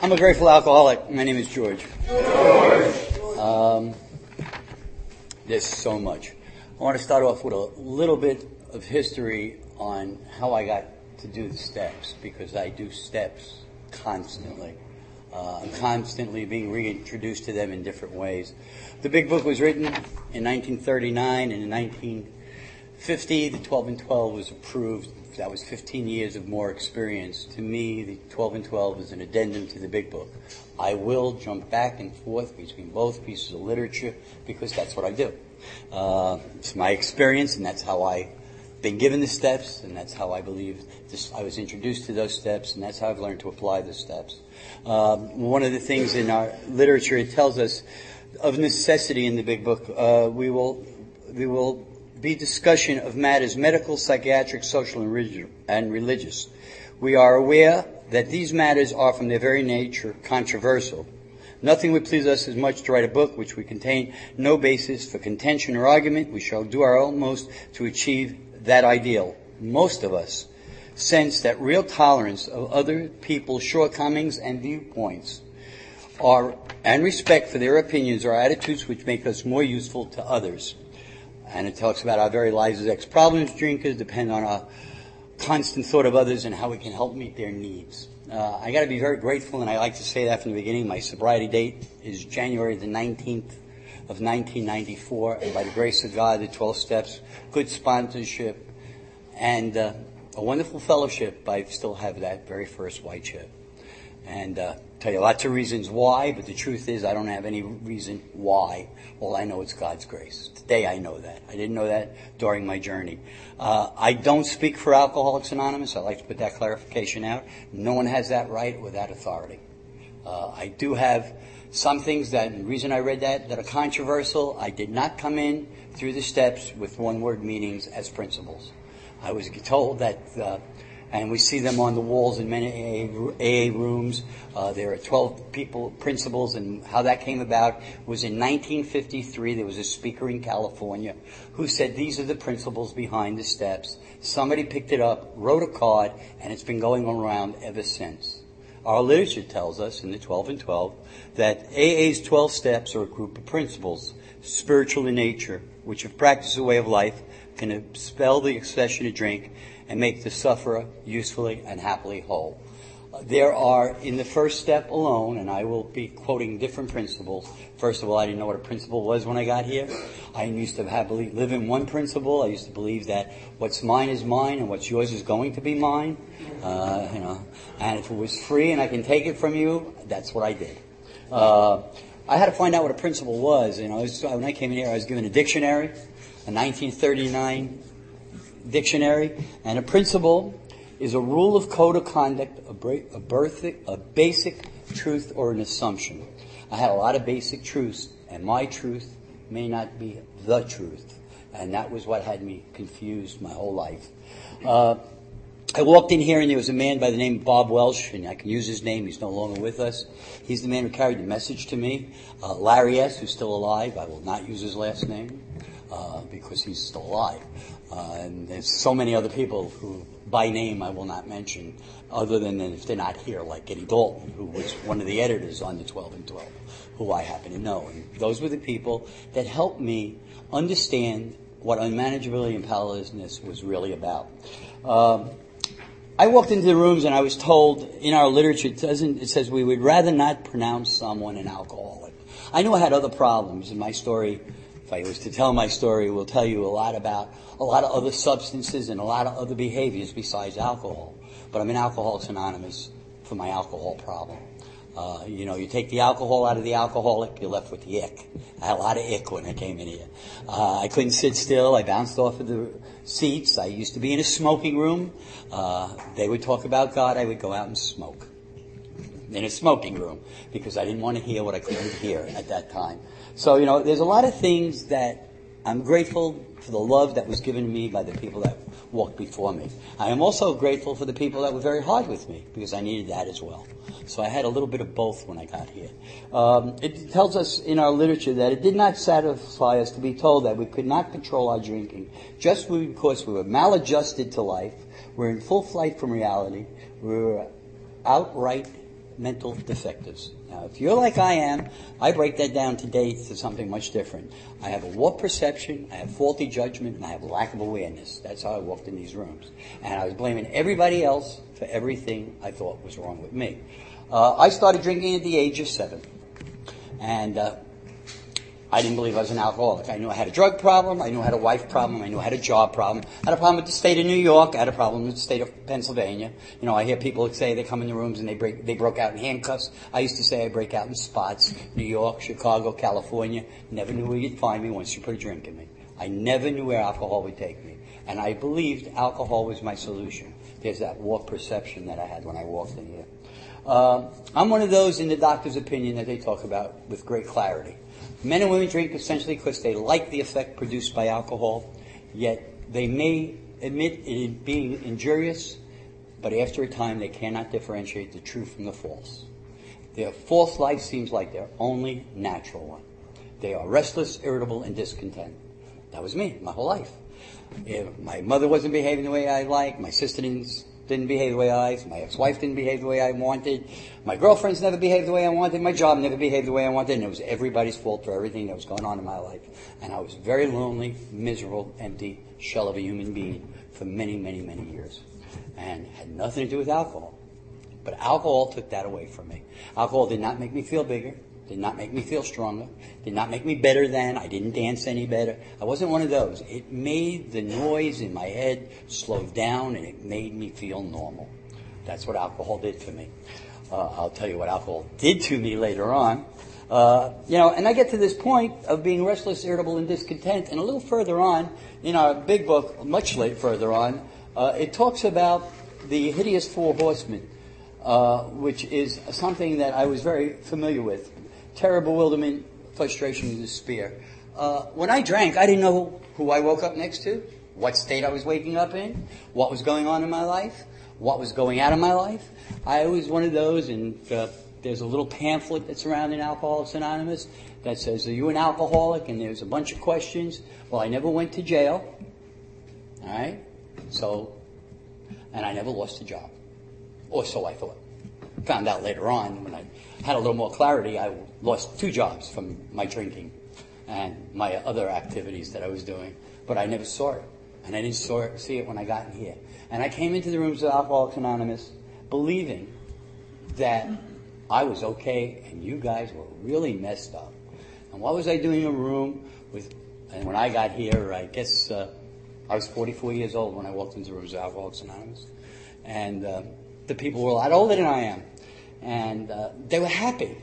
I'm a grateful alcoholic. My name is George. Um, there's so much. I want to start off with a little bit of history on how I got to do the steps because I do steps constantly. Uh, I'm constantly being reintroduced to them in different ways. The big book was written in 1939 and in 1950 the 12 and 12 was approved that was 15 years of more experience. To me, the 12 and 12 is an addendum to the big book. I will jump back and forth between both pieces of literature because that's what I do. Uh, it's my experience, and that's how I've been given the steps, and that's how I believe this, I was introduced to those steps, and that's how I've learned to apply the steps. Um, one of the things in our literature it tells us of necessity in the big book, uh, we will we will be discussion of matters medical, psychiatric, social, and religious. We are aware that these matters are from their very nature controversial. Nothing would please us as much to write a book which would contain no basis for contention or argument. We shall do our utmost to achieve that ideal. Most of us sense that real tolerance of other people's shortcomings and viewpoints are, and respect for their opinions are attitudes which make us more useful to others and it talks about our very lives as ex-problems drinkers depend on our constant thought of others and how we can help meet their needs. Uh, I got to be very grateful, and I like to say that from the beginning. My sobriety date is January the 19th of 1994, and by the grace of God, the 12 steps, good sponsorship, and uh, a wonderful fellowship. I still have that very first white chip, and uh, tell you lots of reasons why, but the truth is I don't have any reason why. All I know is God's grace. Today I know that. I didn't know that during my journey. Uh, I don't speak for Alcoholics Anonymous. I like to put that clarification out. No one has that right or that authority. Uh, I do have some things that, the reason I read that, that are controversial. I did not come in through the steps with one word meanings as principles. I was told that uh, and we see them on the walls in many AA, rooms. Uh, there are 12 people, principles, and how that came about was in 1953. There was a speaker in California who said these are the principles behind the steps. Somebody picked it up, wrote a card, and it's been going around ever since. Our literature tells us in the 12 and 12 that AA's 12 steps are a group of principles, spiritual in nature, which if practiced a way of life, can expel the obsession to drink and make the sufferer usefully and happily whole. There are, in the first step alone, and I will be quoting different principles. First of all, I didn't know what a principle was when I got here. I used to have live in one principle. I used to believe that what's mine is mine and what's yours is going to be mine. Uh, you know, and if it was free and I can take it from you, that's what I did. Uh, I had to find out what a principle was. You know, was, when I came in here, I was given a dictionary, a 1939 dictionary, and a principle is a rule of code of conduct, a, a, birth, a basic truth or an assumption. I had a lot of basic truths, and my truth may not be the truth. And that was what had me confused my whole life. Uh, I walked in here and there was a man by the name of Bob Welsh, and I can use his name. He's no longer with us. He's the man who carried the message to me. Uh, Larry S., who's still alive. I will not use his last name uh, because he's still alive. Uh, and there's so many other people who, by name, I will not mention, other than if they're not here, like Eddie Dalton, who was one of the editors on the 12 and 12, who I happen to know. And those were the people that helped me understand what unmanageability and powerlessness was really about. Um, I walked into the rooms and I was told in our literature it doesn't it says we would rather not pronounce someone an alcoholic. I knew I had other problems in my story if I was to tell my story, will tell you a lot about a lot of other substances and a lot of other behaviors besides alcohol. But I'm in Alcoholics Anonymous for my alcohol problem. Uh, you know, you take the alcohol out of the alcoholic, you're left with the ick. I had a lot of ick when I came in here. Uh, I couldn't sit still. I bounced off of the seats. I used to be in a smoking room. Uh, they would talk about God. I would go out and smoke in a smoking room because I didn't want to hear what I couldn't hear at that time. So, you know, there's a lot of things that I'm grateful for the love that was given to me by the people that walked before me. I am also grateful for the people that were very hard with me because I needed that as well. So I had a little bit of both when I got here. Um, it tells us in our literature that it did not satisfy us to be told that we could not control our drinking just because we were maladjusted to life, we're in full flight from reality, we were outright mental defectives. Now, if you're like I am, I break that down today to something much different. I have a warped perception, I have faulty judgment, and I have lack of awareness. That's how I walked in these rooms. And I was blaming everybody else for everything I thought was wrong with me. Uh, I started drinking at the age of seven. And uh, I didn't believe I was an alcoholic. I knew I had a drug problem. I knew I had a wife problem. I knew I had a job problem. I had a problem with the state of New York. I had a problem with the state of Pennsylvania. You know, I hear people say they come in the rooms and they break, they broke out in handcuffs. I used to say I break out in spots. New York, Chicago, California. Never knew where you'd find me once you put a drink in me. I never knew where alcohol would take me. And I believed alcohol was my solution. There's that warped perception that I had when I walked in here. Uh, I'm one of those, in the doctor's opinion, that they talk about with great clarity. Men and women drink essentially because they like the effect produced by alcohol, yet they may admit it being injurious, but after a time they cannot differentiate the true from the false. Their false life seems like their only natural one. They are restless, irritable, and discontent. That was me, my whole life. If my mother wasn't behaving the way I liked, my sister didn't didn't behave the way I, my ex-wife didn't behave the way I wanted, my girlfriends never behaved the way I wanted, my job never behaved the way I wanted, and it was everybody's fault for everything that was going on in my life. And I was very lonely, miserable, empty shell of a human being for many, many, many years. And had nothing to do with alcohol. But alcohol took that away from me. Alcohol did not make me feel bigger did not make me feel stronger, did not make me better than, I didn't dance any better. I wasn't one of those. It made the noise in my head slow down and it made me feel normal. That's what alcohol did for me. Uh, I'll tell you what alcohol did to me later on. Uh, you know, and I get to this point of being restless, irritable, and discontent, and a little further on, in our big book, much late further on, uh, it talks about the hideous four horsemen, uh, which is something that I was very familiar with terror, bewilderment, frustration, and despair. Uh, when I drank, I didn't know who I woke up next to, what state I was waking up in, what was going on in my life, what was going out of my life. I was one of those, and uh, there's a little pamphlet that's around in Alcoholics Anonymous that says, Are you an alcoholic? And there's a bunch of questions. Well, I never went to jail. All right? So, and I never lost a job. Or so I thought. Found out later on when I had a little more clarity, I lost two jobs from my drinking and my other activities that I was doing, but I never saw it. And I didn't saw it, see it when I got in here. And I came into the rooms of Alcoholics Anonymous believing that I was okay and you guys were really messed up. And what was I doing in a room with, and when I got here, I guess uh, I was 44 years old when I walked into the rooms of Alcoholics Anonymous. And uh, the people were a lot older than I am and uh, they were happy.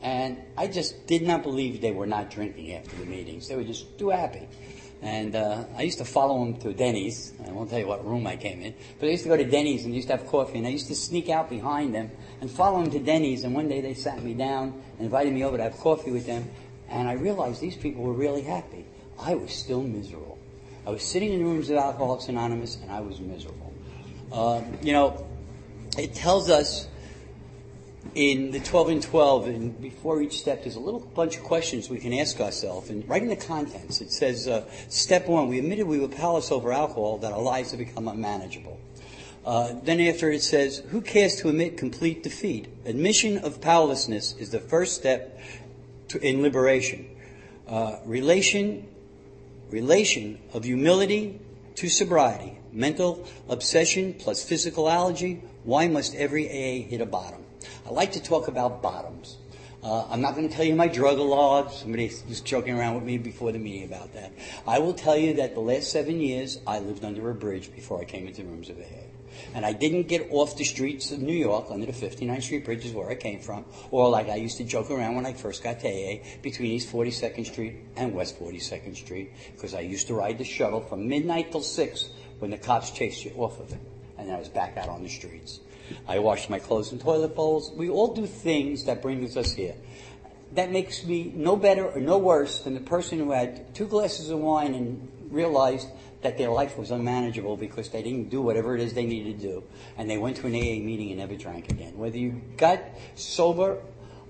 And I just did not believe they were not drinking after the meetings. They were just too happy. And uh, I used to follow them to Denny's. I won't tell you what room I came in, but I used to go to Denny's and they used to have coffee. And I used to sneak out behind them and follow them to Denny's. And one day they sat me down and invited me over to have coffee with them. And I realized these people were really happy. I was still miserable. I was sitting in rooms of Alcoholics Anonymous and I was miserable. Uh, you know, it tells us in the 12 and 12, and before each step, there's a little bunch of questions we can ask ourselves. And right in the contents, it says, uh, step one, we admitted we were powerless over alcohol, that our lives have become unmanageable. Uh, then after it says, who cares to admit complete defeat? Admission of powerlessness is the first step to, in liberation. Uh, relation, relation of humility to sobriety. Mental obsession plus physical allergy. Why must every AA hit a bottom? I like to talk about bottoms. Uh, I'm not going to tell you my drug log. Somebody was joking around with me before the meeting about that. I will tell you that the last seven years, I lived under a bridge before I came into the rooms of AA. And I didn't get off the streets of New York under the 59th Street Bridge is where I came from. Or like I used to joke around when I first got to AA between East 42nd Street and West 42nd Street. Because I used to ride the shuttle from midnight till 6 when the cops chased you off of it. And I was back out on the streets. I wash my clothes in toilet bowls. We all do things that brings us here. That makes me no better or no worse than the person who had two glasses of wine and realized that their life was unmanageable because they didn't do whatever it is they needed to do. And they went to an AA meeting and never drank again. Whether you got sober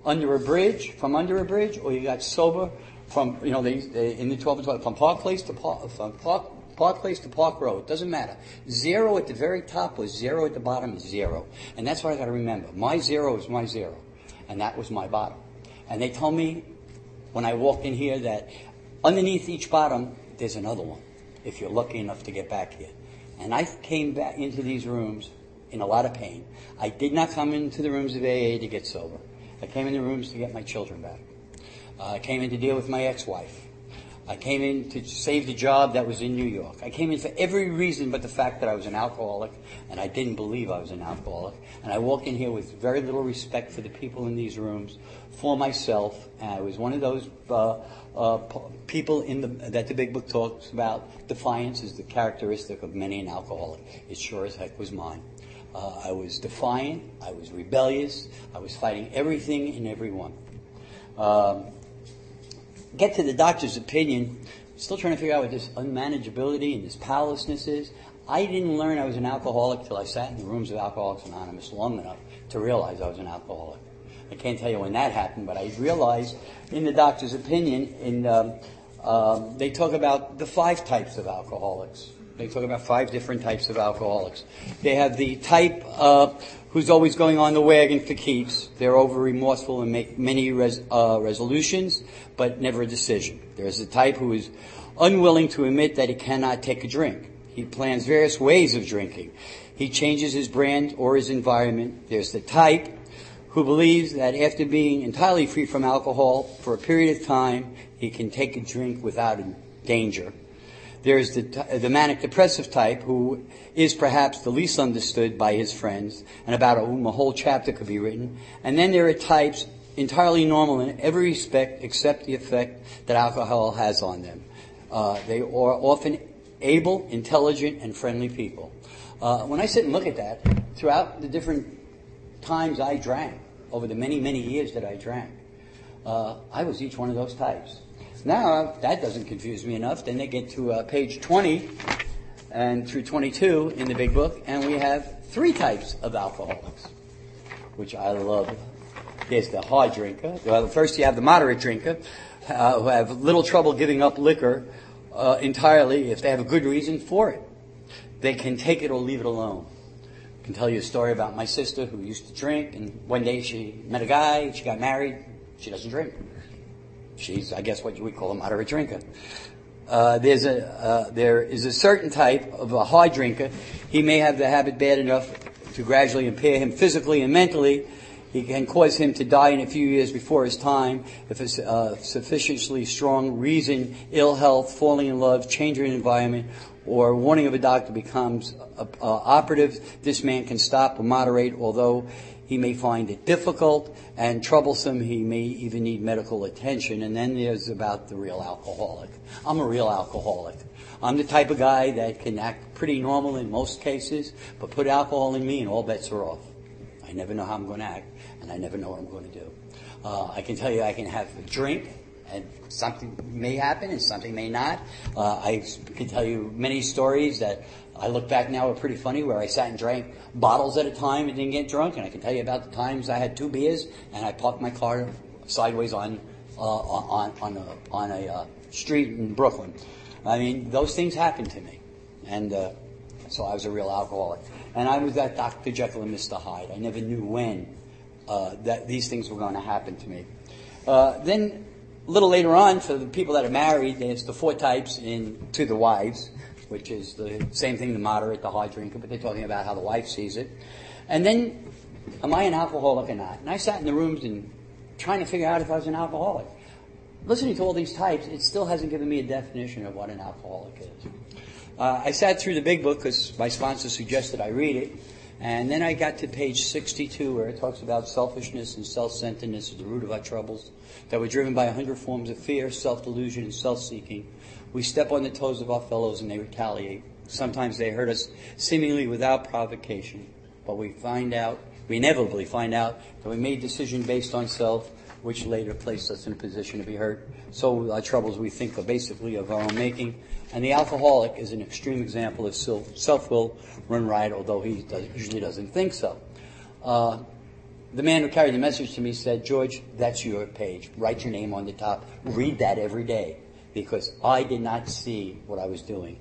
under a bridge, from under a bridge, or you got sober from, you know, they, they, in the 12 and 12, from Park Place to Park, from Park Park Place to Park Row. It doesn't matter. Zero at the very top was zero at the bottom is zero. And that's what I gotta remember. My zero is my zero. And that was my bottom. And they told me when I walked in here that underneath each bottom, there's another one. If you're lucky enough to get back here. And I came back into these rooms in a lot of pain. I did not come into the rooms of AA to get sober. I came in the rooms to get my children back. Uh, I came in to deal with my ex-wife. I came in to save the job that was in New York. I came in for every reason but the fact that I was an alcoholic and I didn't believe I was an alcoholic. And I walked in here with very little respect for the people in these rooms, for myself. And I was one of those uh, uh, people in the, that the big book talks about. Defiance is the characteristic of many an alcoholic. It sure as heck was mine. Uh, I was defiant. I was rebellious. I was fighting everything and everyone. Um, get to the doctor's opinion. Still trying to figure out what this unmanageability and this powerlessness is. I didn't learn I was an alcoholic till I sat in the rooms of Alcoholics Anonymous long enough to realize I was an alcoholic. I can't tell you when that happened, but I realized in the doctor's opinion, in um, um, they talk about the five types of alcoholics. They talk about five different types of alcoholics. They have the type uh, who's always going on the wagon for keeps. They're over remorseful and make many res, uh, resolutions, but never a decision. There's the type who is unwilling to admit that he cannot take a drink. He plans various ways of drinking. He changes his brand or his environment. There's the type who believes that after being entirely free from alcohol for a period of time, he can take a drink without danger. There's the, the manic depressive type who is perhaps the least understood by his friends and about whom a whole chapter could be written. And then there are types entirely normal in every respect except the effect that alcohol has on them. Uh, they are often able, intelligent, and friendly people. Uh, when I sit and look at that, throughout the different times I drank, over the many, many years that I drank, uh, I was each one of those types. Now, that doesn't confuse me enough. Then they get to uh, page 20 and through 22 in the big book, and we have three types of alcoholics, which I love. There's the hard drinker. Well, first you have the moderate drinker, uh, who have little trouble giving up liquor uh, entirely if they have a good reason for it. They can take it or leave it alone. I can tell you a story about my sister who used to drink, and one day she met a guy, she got married, she doesn't drink. She's, I guess, what you would call a moderate drinker. Uh, there's a, uh, there is a certain type of a hard drinker. He may have the habit bad enough to gradually impair him physically and mentally. He can cause him to die in a few years before his time if a uh, sufficiently strong reason, ill health, falling in love, change in environment, or warning of a doctor becomes uh, operative. This man can stop or moderate, although he may find it difficult and troublesome. He may even need medical attention. And then there's about the real alcoholic. I'm a real alcoholic. I'm the type of guy that can act pretty normal in most cases, but put alcohol in me and all bets are off. I never know how I'm going to act, and I never know what I'm going to do. Uh, I can tell you I can have a drink, and something may happen and something may not. Uh, I can tell you many stories that I look back now are pretty funny where I sat and drank bottles at a time and didn't get drunk. And I can tell you about the times I had two beers and I parked my car sideways on uh, on on a, on a uh, street in Brooklyn. I mean, those things happened to me, and uh, so I was a real alcoholic. And I was that Dr. Jekyll and Mr. Hyde. I never knew when uh, that these things were going to happen to me. Uh, then a little later on, for the people that are married, there's the four types in to the wives which is the same thing, the moderate, the hard drinker, but they're talking about how the wife sees it. And then, am I an alcoholic or not? And I sat in the rooms and trying to figure out if I was an alcoholic. Listening to all these types, it still hasn't given me a definition of what an alcoholic is. Uh, I sat through the big book because my sponsor suggested I read it. And then I got to page 62 where it talks about selfishness and self-centeredness as the root of our troubles, that we're driven by a hundred forms of fear, self-delusion, and self-seeking, we step on the toes of our fellows and they retaliate. Sometimes they hurt us seemingly without provocation, but we find out, we inevitably find out that we made a decision based on self, which later placed us in a position to be hurt. So our troubles we think are basically of our own making. And the alcoholic is an extreme example of self-will run riot, although he does, usually doesn't think so. Uh, the man who carried the message to me said, George, that's your page. Write your name on the top. Read that every day because I did not see what I was doing.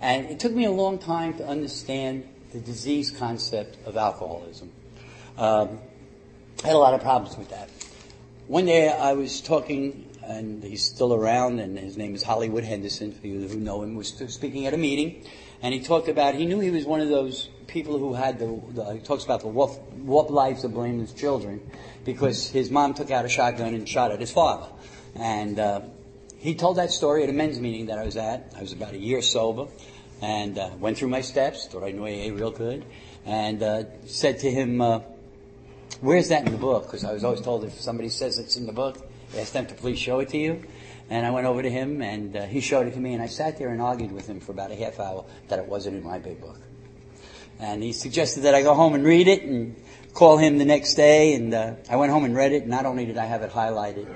And it took me a long time to understand the disease concept of alcoholism. Um, I had a lot of problems with that. One day I was talking, and he's still around, and his name is Hollywood Henderson, for you who know him, was speaking at a meeting, and he talked about, he knew he was one of those people who had the, the he talks about the warp, warp lives of blameless children, because his mom took out a shotgun and shot at his father. And uh, he told that story at a men's meeting that I was at. I was about a year sober, and uh, went through my steps, thought I knew AA real good, and uh, said to him, uh, "Where's that in the book?" Because I was always told if somebody says it's in the book, ask them to please show it to you. And I went over to him, and uh, he showed it to me, and I sat there and argued with him for about a half hour that it wasn't in my big book. And he suggested that I go home and read it and call him the next day. And uh, I went home and read it. Not only did I have it highlighted,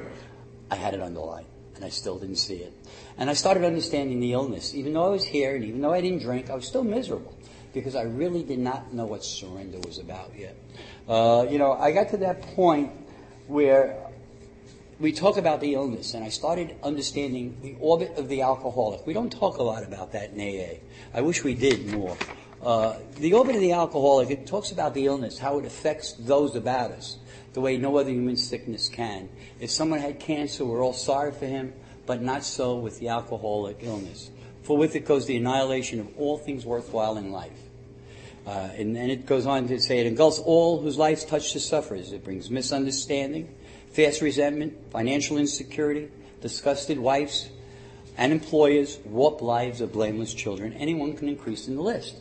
I had it underlined, and I still didn't see it. And I started understanding the illness. Even though I was here, and even though I didn't drink, I was still miserable because I really did not know what surrender was about yet. Uh, you know, I got to that point where we talk about the illness, and I started understanding the orbit of the alcoholic. We don't talk a lot about that in AA. I wish we did more. Uh, the orbit of the alcoholic, it talks about the illness, how it affects those about us, the way no other human sickness can. If someone had cancer, we're all sorry for him, but not so with the alcoholic illness. For with it goes the annihilation of all things worthwhile in life. Uh, and, and, it goes on to say it engulfs all whose lives touch the sufferers. It brings misunderstanding, fast resentment, financial insecurity, disgusted wives and employers, warped lives of blameless children. Anyone can increase in the list.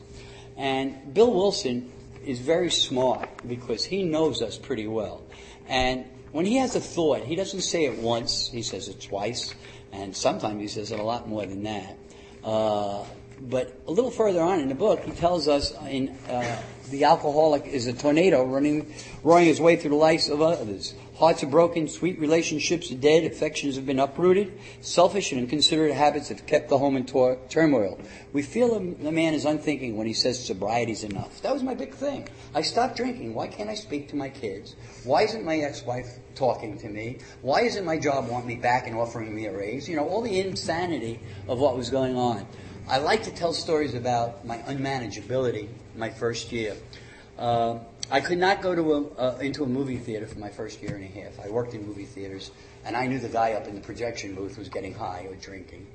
And Bill Wilson is very smart because he knows us pretty well. And when he has a thought, he doesn't say it once, he says it twice, and sometimes he says it a lot more than that. Uh, but a little further on in the book, he tells us in uh, the alcoholic is a tornado running, roaring his way through the lives of others. Hearts are broken, sweet relationships are dead, affections have been uprooted, selfish and inconsiderate habits have kept the home in tor- turmoil. We feel the man is unthinking when he says sobriety's enough. That was my big thing. I stopped drinking. Why can't I speak to my kids? Why isn't my ex-wife talking to me? Why isn't my job want me back and offering me a raise? You know, all the insanity of what was going on. I like to tell stories about my unmanageability my first year. Uh, I could not go to a, uh, into a movie theater for my first year and a half. I worked in movie theaters, and I knew the guy up in the projection booth was getting high or drinking.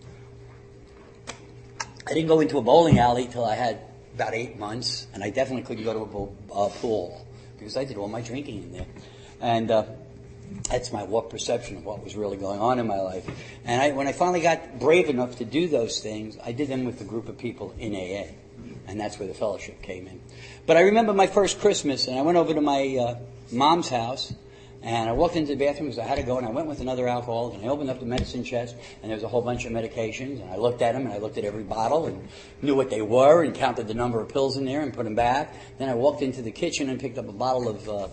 I didn't go into a bowling alley till I had about eight months, and I definitely couldn't go to a uh, pool because I did all my drinking in there. And uh, that's my warped perception of what was really going on in my life. And I, when I finally got brave enough to do those things, I did them with a group of people in AA. And that's where the fellowship came in. But I remember my first Christmas, and I went over to my uh, mom's house, and I walked into the bathroom because I had to go, and I went with another alcoholic, and I opened up the medicine chest, and there was a whole bunch of medications, and I looked at them, and I looked at every bottle, and knew what they were, and counted the number of pills in there, and put them back. Then I walked into the kitchen and picked up a bottle of uh,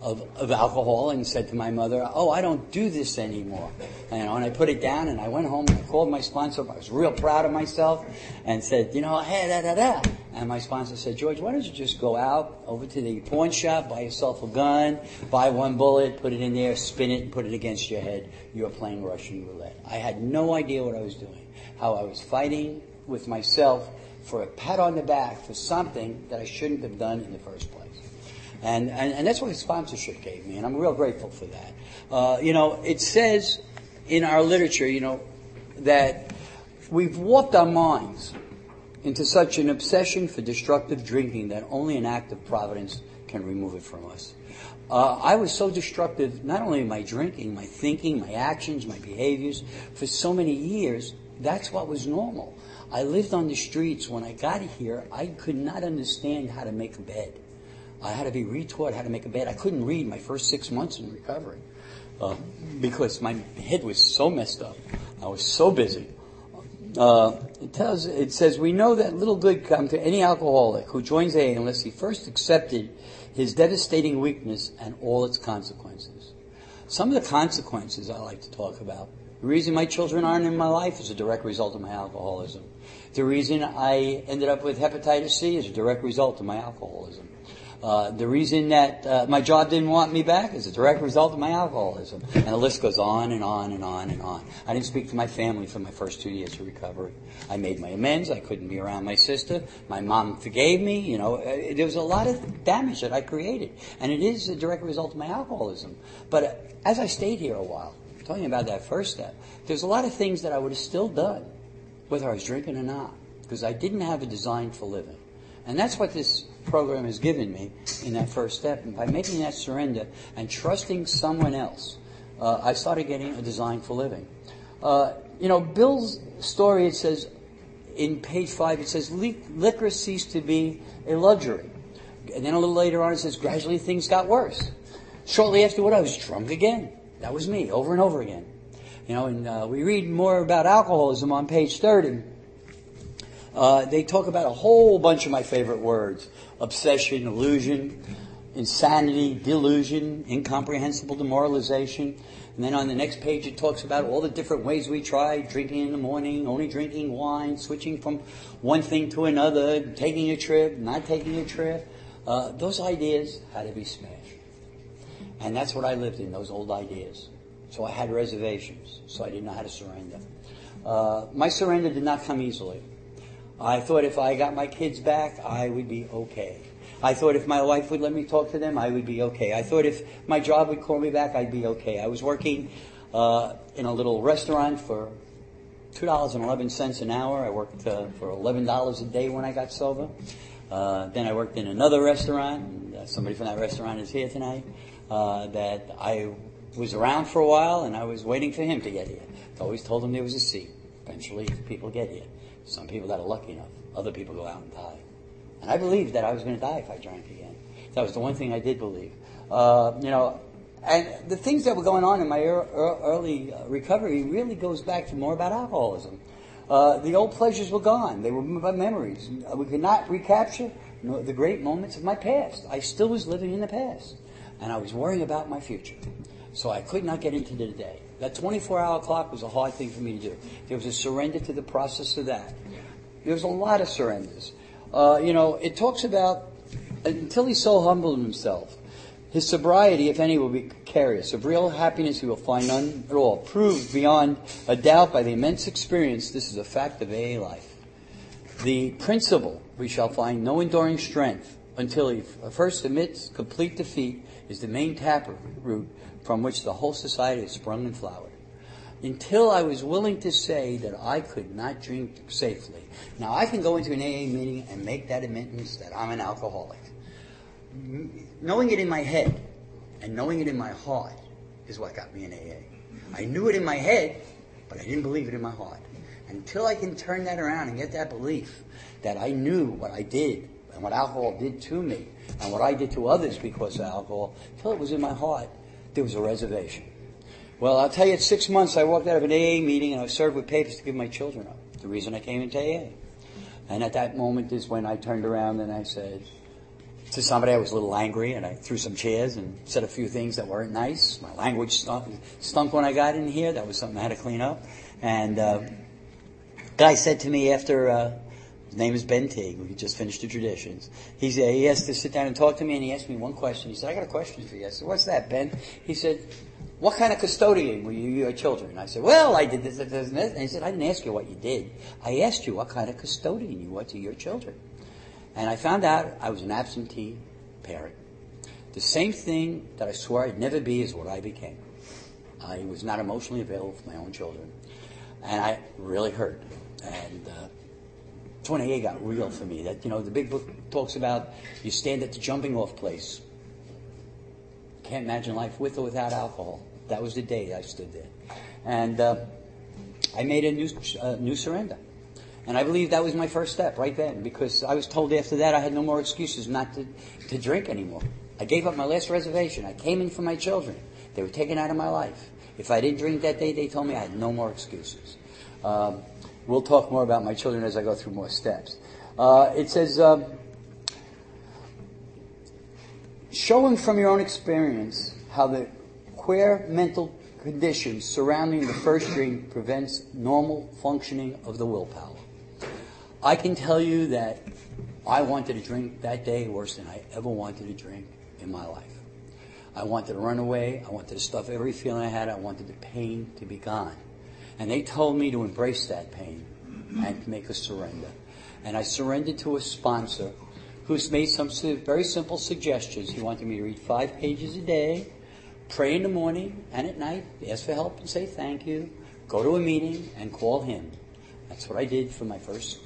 of, of alcohol and said to my mother, "Oh, I don't do this anymore." You know, and I put it down and I went home and I called my sponsor. I was real proud of myself and said, "You know, hey, da da da." And my sponsor said, "George, why don't you just go out over to the pawn shop, buy yourself a gun, buy one bullet, put it in there, spin it, and put it against your head. You're playing Russian roulette." I had no idea what I was doing, how I was fighting with myself for a pat on the back for something that I shouldn't have done in the first place. And, and, and that's what his sponsorship gave me, and I'm real grateful for that. Uh, you know, it says in our literature, you know, that we've warped our minds into such an obsession for destructive drinking that only an act of providence can remove it from us. Uh, I was so destructive, not only in my drinking, my thinking, my actions, my behaviors, for so many years, that's what was normal. I lived on the streets. When I got here, I could not understand how to make a bed. I had to be retaught how to make a bed. I couldn't read my first six months in recovery uh, because my head was so messed up. I was so busy. Uh, it tells, it says, we know that little good comes to any alcoholic who joins AA unless he first accepted his devastating weakness and all its consequences. Some of the consequences I like to talk about. The reason my children aren't in my life is a direct result of my alcoholism. The reason I ended up with hepatitis C is a direct result of my alcoholism. Uh, the reason that uh, my job didn't want me back is a direct result of my alcoholism. And the list goes on and on and on and on. I didn't speak to my family for my first two years of recovery. I made my amends. I couldn't be around my sister. My mom forgave me. You know, uh, there was a lot of damage that I created. And it is a direct result of my alcoholism. But uh, as I stayed here a while, talking about that first step, there's a lot of things that I would have still done, whether I was drinking or not, because I didn't have a design for living. And that's what this program has given me in that first step. And by making that surrender and trusting someone else, uh, I started getting a design for living. Uh, you know, Bill's story, it says, in page five, it says, liquor ceased to be a luxury. And then a little later on, it says, gradually things got worse. Shortly afterward, I was drunk again. That was me, over and over again. You know, and uh, we read more about alcoholism on page 30. Uh, they talk about a whole bunch of my favorite words obsession, illusion, insanity, delusion, incomprehensible demoralization. And then on the next page, it talks about all the different ways we try drinking in the morning, only drinking wine, switching from one thing to another, taking a trip, not taking a trip. Uh, those ideas had to be smashed. And that's what I lived in, those old ideas. So I had reservations, so I didn't know how to surrender. Uh, my surrender did not come easily. I thought if I got my kids back, I would be okay. I thought if my wife would let me talk to them, I would be okay. I thought if my job would call me back, I'd be okay. I was working uh, in a little restaurant for two dollars and eleven cents an hour. I worked uh, for eleven dollars a day when I got sober. Uh, then I worked in another restaurant. Uh, somebody from that restaurant is here tonight. Uh, that I was around for a while, and I was waiting for him to get here. I always told him there was a seat. Eventually, people get here. Some people that are lucky enough. Other people go out and die. And I believed that I was going to die if I drank again. That was the one thing I did believe. Uh, you know, and the things that were going on in my early uh, recovery really goes back to more about alcoholism. Uh, the old pleasures were gone. They were my memories. We could not recapture the great moments of my past. I still was living in the past. And I was worrying about my future. So I could not get into the day. That 24 hour clock was a hard thing for me to do. There was a surrender to the process of that. There was a lot of surrenders. Uh, you know, it talks about until he so humbled himself, his sobriety, if any, will be precarious. Of real happiness he will find none at all. Proved beyond a doubt by the immense experience, this is a fact of AA life. The principle, we shall find no enduring strength until he first admits complete defeat is the main taproot from which the whole society has sprung and flowered. Until I was willing to say that I could not drink safely. Now I can go into an AA meeting and make that admittance that I'm an alcoholic. Knowing it in my head and knowing it in my heart is what got me in AA. I knew it in my head, but I didn't believe it in my heart. Until I can turn that around and get that belief that I knew what I did and what alcohol did to me and what I did to others because of alcohol, until it was in my heart, there was a reservation. Well, I'll tell you, at six months, I walked out of an AA meeting and I was served with papers to give my children up. The reason I came into AA. And at that moment is when I turned around and I said to somebody, I was a little angry and I threw some chairs and said a few things that weren't nice. My language stunk, stunk when I got in here. That was something I had to clean up. And, uh, guy said to me after, uh, his name is Ben Teague. We just finished the traditions. He's, uh, he asked to sit down and talk to me, and he asked me one question. He said, "I got a question for you." I said, "What's that, Ben?" He said, "What kind of custodian were you your children?" I said, "Well, I did this, this, this, and this." And he said, "I didn't ask you what you did. I asked you what kind of custodian you were to your children." And I found out I was an absentee parent. The same thing that I swore I'd never be is what I became. I was not emotionally available for my own children, and I really hurt. And uh, 28 got real for me. That, you know, the big book talks about you stand at the jumping off place. Can't imagine life with or without alcohol. That was the day I stood there. And uh, I made a new, uh, new surrender. And I believe that was my first step right then because I was told after that I had no more excuses not to, to drink anymore. I gave up my last reservation. I came in for my children. They were taken out of my life. If I didn't drink that day, they told me I had no more excuses. Um, We'll talk more about my children as I go through more steps. Uh, it says, um, showing from your own experience how the queer mental conditions surrounding the first drink prevents normal functioning of the willpower. I can tell you that I wanted to drink that day worse than I ever wanted to drink in my life. I wanted to run away. I wanted to stuff every feeling I had. I wanted the pain to be gone. And they told me to embrace that pain and make a surrender. And I surrendered to a sponsor who's made some very simple suggestions. He wanted me to read five pages a day, pray in the morning and at night, ask for help and say thank you, go to a meeting and call him. That's what I did for my first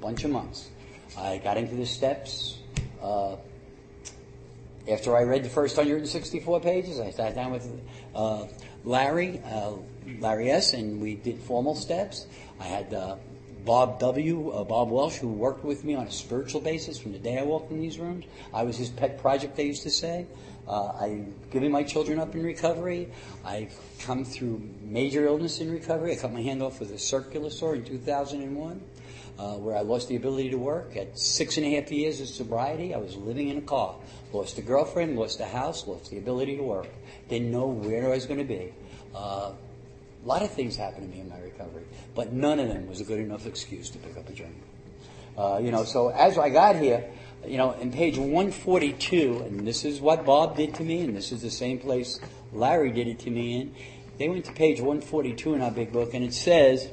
bunch of months. I got into the steps. Uh, after I read the first 164 pages, I sat down with uh, Larry, uh, Larry S., and we did formal steps. I had uh, Bob W., uh, Bob Welsh, who worked with me on a spiritual basis from the day I walked in these rooms. I was his pet project, they used to say. Uh, I've given my children up in recovery. I've come through major illness in recovery. I cut my hand off with a circular saw in 2001 uh, where I lost the ability to work. At six and a half years of sobriety, I was living in a car. Lost a girlfriend, lost a house, lost the ability to work. Didn't know where I was going to be. Uh, a lot of things happened to me in my recovery, but none of them was a good enough excuse to pick up a drink. Uh, you know, so as I got here, you know, in page 142, and this is what Bob did to me, and this is the same place Larry did it to me in. They went to page 142 in our big book, and it says,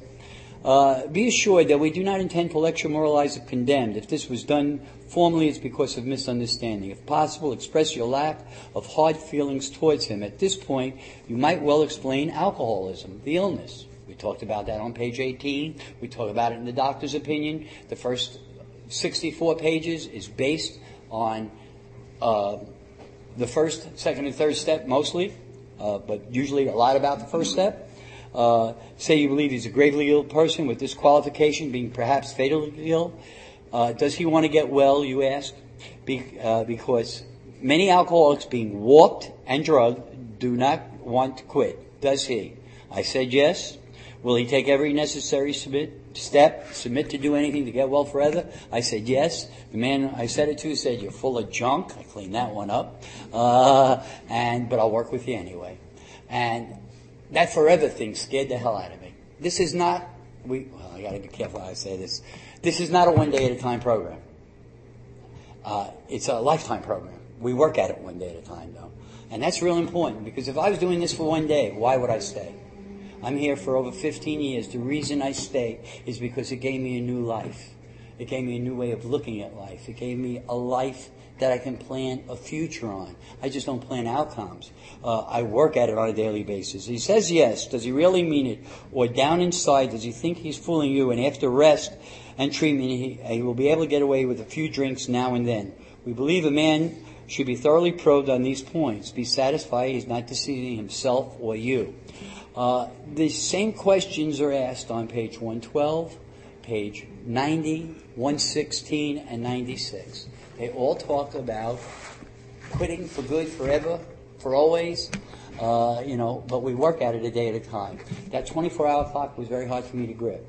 uh, be assured that we do not intend to lecture, moralize, or condemn. If this was done formally, it's because of misunderstanding. If possible, express your lack of hard feelings towards him. At this point, you might well explain alcoholism, the illness. We talked about that on page 18. We talk about it in the doctor's opinion. The first 64 pages is based on uh, the first, second, and third step mostly, uh, but usually a lot about the first step. Uh, say you believe he's a gravely ill person with this qualification, being perhaps fatally ill. Uh, does he want to get well, you ask? Be, uh, because many alcoholics being walked and drugged do not want to quit. Does he? I said yes. Will he take every necessary submit, step, submit to do anything to get well forever? I said yes. The man I said it to said, you're full of junk. I cleaned that one up. Uh, and, but I'll work with you anyway. And that forever thing scared the hell out of me. This is not, we, well, I gotta be careful how I say this. This is not a one day at a time program. Uh, it's a lifetime program. We work at it one day at a time though. And that's real important because if I was doing this for one day, why would I stay? I'm here for over 15 years. The reason I stay is because it gave me a new life. It gave me a new way of looking at life. It gave me a life that I can plan a future on. I just don't plan outcomes. Uh, I work at it on a daily basis. He says yes. Does he really mean it? Or down inside, does he think he's fooling you? And after rest and treatment, he, he will be able to get away with a few drinks now and then. We believe a man should be thoroughly probed on these points. Be satisfied he's not deceiving himself or you. Uh, the same questions are asked on page 112, page 90, 116, and 96. They all talk about quitting for good forever, for always. Uh, you know, but we work at it a day at a time. That 24-hour clock was very hard for me to grip.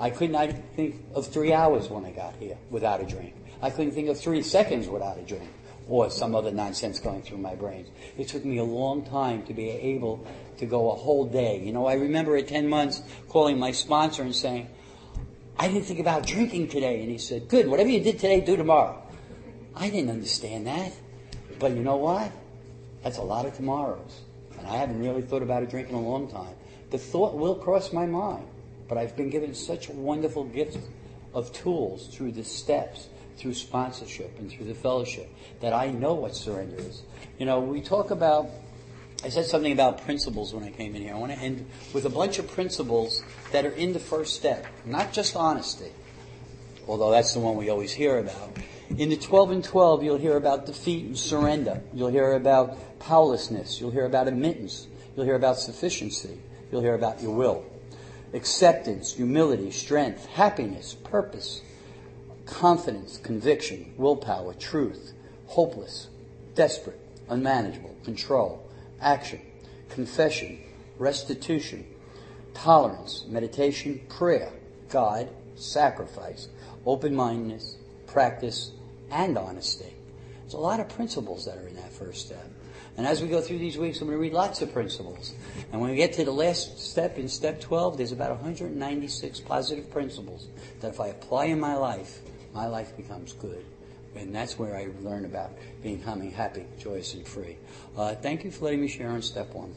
I could not think of three hours when I got here without a drink. I couldn't think of three seconds without a drink or some other nonsense going through my brain. It took me a long time to be able to go a whole day. You know, I remember at 10 months calling my sponsor and saying, I didn't think about drinking today. And he said, good, whatever you did today, do tomorrow. I didn't understand that. But you know what? That's a lot of tomorrows. And I haven't really thought about a drink in a long time. The thought will cross my mind. But I've been given such a wonderful gift of tools through the steps, through sponsorship, and through the fellowship that I know what surrender is. You know, we talk about, I said something about principles when I came in here. I want to end with a bunch of principles that are in the first step, not just honesty, although that's the one we always hear about. In the 12 and 12, you'll hear about defeat and surrender. You'll hear about powerlessness. You'll hear about admittance. You'll hear about sufficiency. You'll hear about your will. Acceptance, humility, strength, happiness, purpose, confidence, conviction, willpower, truth, hopeless, desperate, unmanageable, control, action, confession, restitution, tolerance, meditation, prayer, God, sacrifice, open-mindedness, practice, and honesty. There's a lot of principles that are in that first step. And as we go through these weeks, I'm going to read lots of principles. And when we get to the last step in step 12, there's about 196 positive principles that if I apply in my life, my life becomes good. And that's where I learn about becoming happy, joyous, and free. Uh, thank you for letting me share on step one.